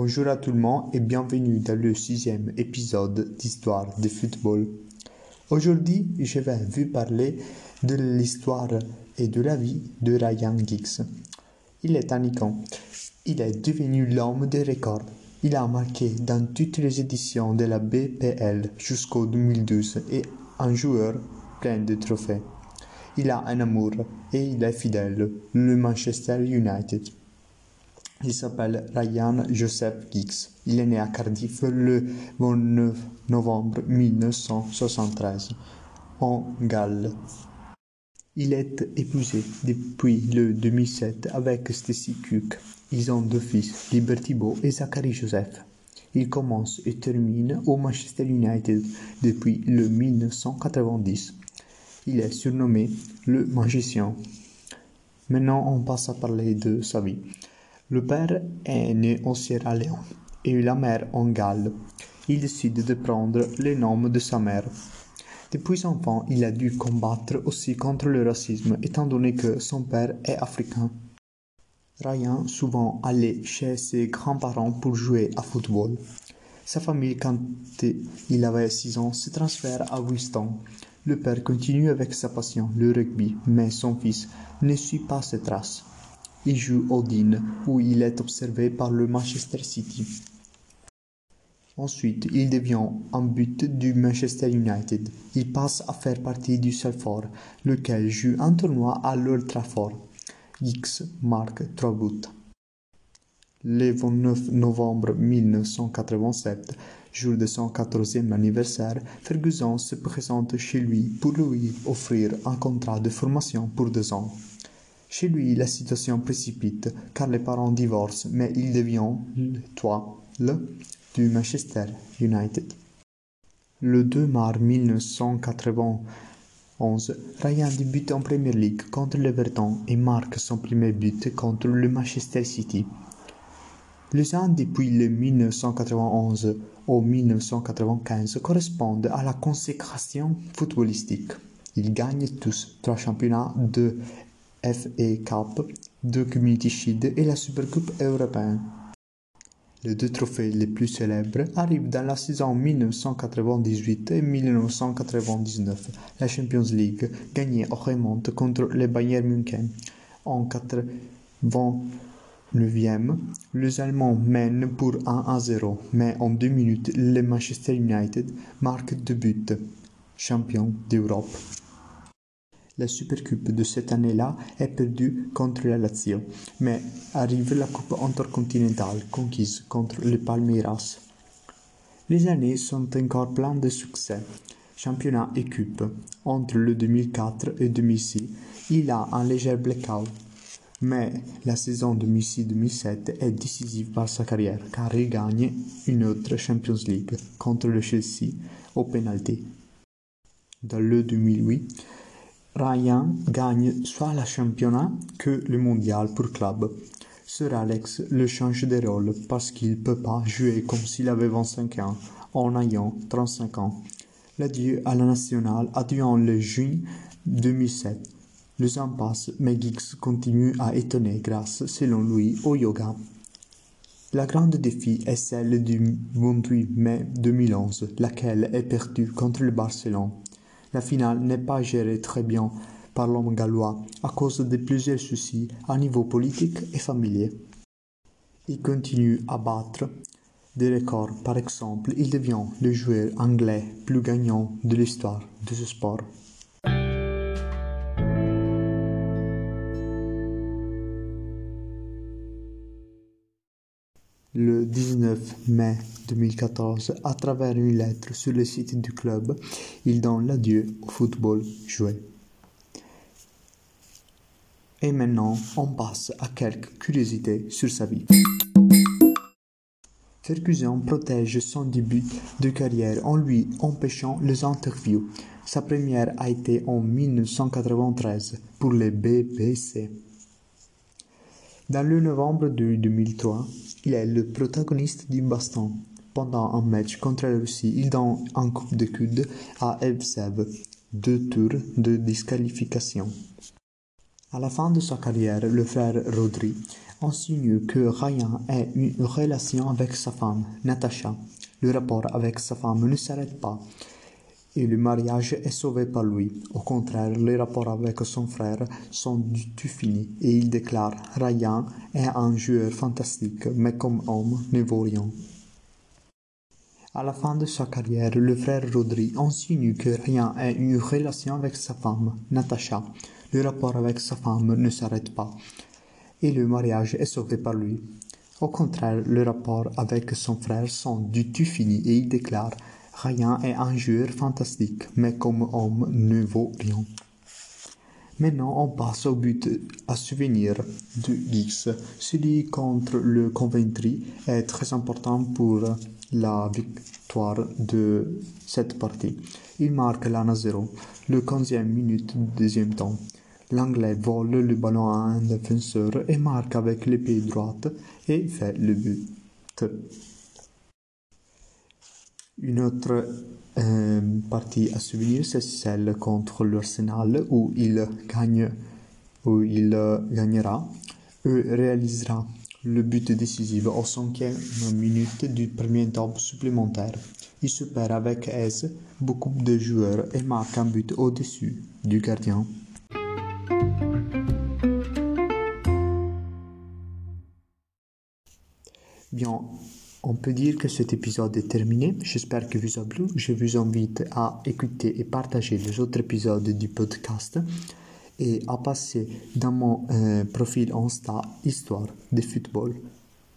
Bonjour à tout le monde et bienvenue dans le sixième épisode d'Histoire de football. Aujourd'hui, je vais vous parler de l'histoire et de la vie de Ryan Giggs. Il est un. Il est devenu l'homme des records. Il a marqué dans toutes les éditions de la BPL jusqu'au 2012 et un joueur plein de trophées. Il a un amour et il est fidèle, le Manchester United. Il s'appelle Ryan Joseph Giggs. Il est né à Cardiff le 29 novembre 1973 en Galles. Il est épousé depuis le 2007 avec Stacy Cook. Ils ont deux fils, Liberty Bo et Zachary Joseph. Il commence et termine au Manchester United depuis le 1990. Il est surnommé le magicien. Maintenant, on passe à parler de sa vie. Le père est né en Sierra Leone et la mère en Galles. Il décide de prendre le nom de sa mère. Depuis enfant, il a dû combattre aussi contre le racisme, étant donné que son père est africain. Ryan souvent allait chez ses grands-parents pour jouer à football. Sa famille, quand il avait 6 ans, se transfère à Winston. Le père continue avec sa passion, le rugby, mais son fils ne suit pas ses traces. Il joue au Dean, où il est observé par le Manchester City. Ensuite, il devient un but du Manchester United. Il passe à faire partie du Salford, lequel joue un tournoi à l'Old Trafford. X marque trois buts. Le 29 novembre 1987, jour de son 14e anniversaire, Ferguson se présente chez lui pour lui offrir un contrat de formation pour deux ans. Chez lui, la situation précipite car les parents divorcent, mais il devient l'étoile du Manchester United. Le 2 mars 1991, Ryan débute en Premier League contre l'Everton et marque son premier but contre le Manchester City. Les ans depuis le 1991 au 1995 correspondent à la consécration footballistique. Il gagne tous trois championnats de FA Cup, deux Community Shield et la Supercoupe européenne. Les deux trophées les plus célèbres arrivent dans la saison 1998 et 1999. La Champions League gagnée remonte contre le Bayern München. En 89e, les Allemands mènent pour 1 à 0, mais en deux minutes, le Manchester United marque deux buts. Champion d'Europe. La Supercoupe de cette année-là est perdue contre la Lazio, mais arrive la Coupe intercontinentale conquise contre le Palmeiras. Les années sont encore pleines de succès. Championnat et coupe. Entre le 2004 et 2006, il a un léger blackout. Mais la saison 2006-2007 est décisive par sa carrière car il gagne une autre Champions League contre le Chelsea au penalty. Dans le 2008, Ryan gagne soit le championnat que le mondial pour club. Sir Alex le change de rôle parce qu'il ne peut pas jouer comme s'il avait 25 ans en ayant 35 ans. L'adieu à la nationale advient le juin 2007. Le temps passe, mais Giggs continue à étonner grâce, selon lui, au yoga. La grande défi est celle du 28 mai 2011, laquelle est perdue contre le Barcelone. La finale n'est pas gérée très bien par l'homme gallois à cause de plusieurs soucis à niveau politique et familier. Il continue à battre des records. Par exemple, il devient le joueur anglais plus gagnant de l'histoire de ce sport. Le 19 mai 2014, à travers une lettre sur le site du club, il donne l'adieu au football joué. Et maintenant, on passe à quelques curiosités sur sa vie. Ferguson protège son début de carrière en lui empêchant les interviews. Sa première a été en 1993 pour les BBC. Dans le novembre de 2003, il est le protagoniste du baston. Pendant un match contre la Russie, il donne un coup de coude à Evsev, deux tours de disqualification. À la fin de sa carrière, le frère Rodri insinue que Ryan a une relation avec sa femme, Natasha. Le rapport avec sa femme ne s'arrête pas et le mariage est sauvé par lui. Au contraire, les rapports avec son frère sont du tout finis et il déclare Ryan est un joueur fantastique, mais comme homme ne vaut rien. À la fin de sa carrière, le frère Rodri insinue que Ryan a une relation avec sa femme, Natasha. Le rapport avec sa femme ne s'arrête pas et le mariage est sauvé par lui. Au contraire, le rapport avec son frère sont du tout finis et il déclare Ryan est un joueur fantastique, mais comme homme ne vaut rien. Maintenant, on passe au but à souvenir de X. Celui contre le Coventry est très important pour la victoire de cette partie. Il marque l'an 0, le 15e minute du deuxième temps. L'Anglais vole le ballon à un défenseur et marque avec le pied droit et fait le but. Une autre euh, partie à souvenir, c'est celle contre l'Arsenal où il gagne, où il gagnera et réalisera le but décisif au cinquième minute du premier temps supplémentaire. Il se perd avec aise beaucoup de joueurs et marque un but au-dessus du gardien. Bien, on peut dire que cet épisode est terminé. J'espère que vous a plu. Je vous invite à écouter et partager les autres épisodes du podcast et à passer dans mon euh, profil Insta Histoire de football.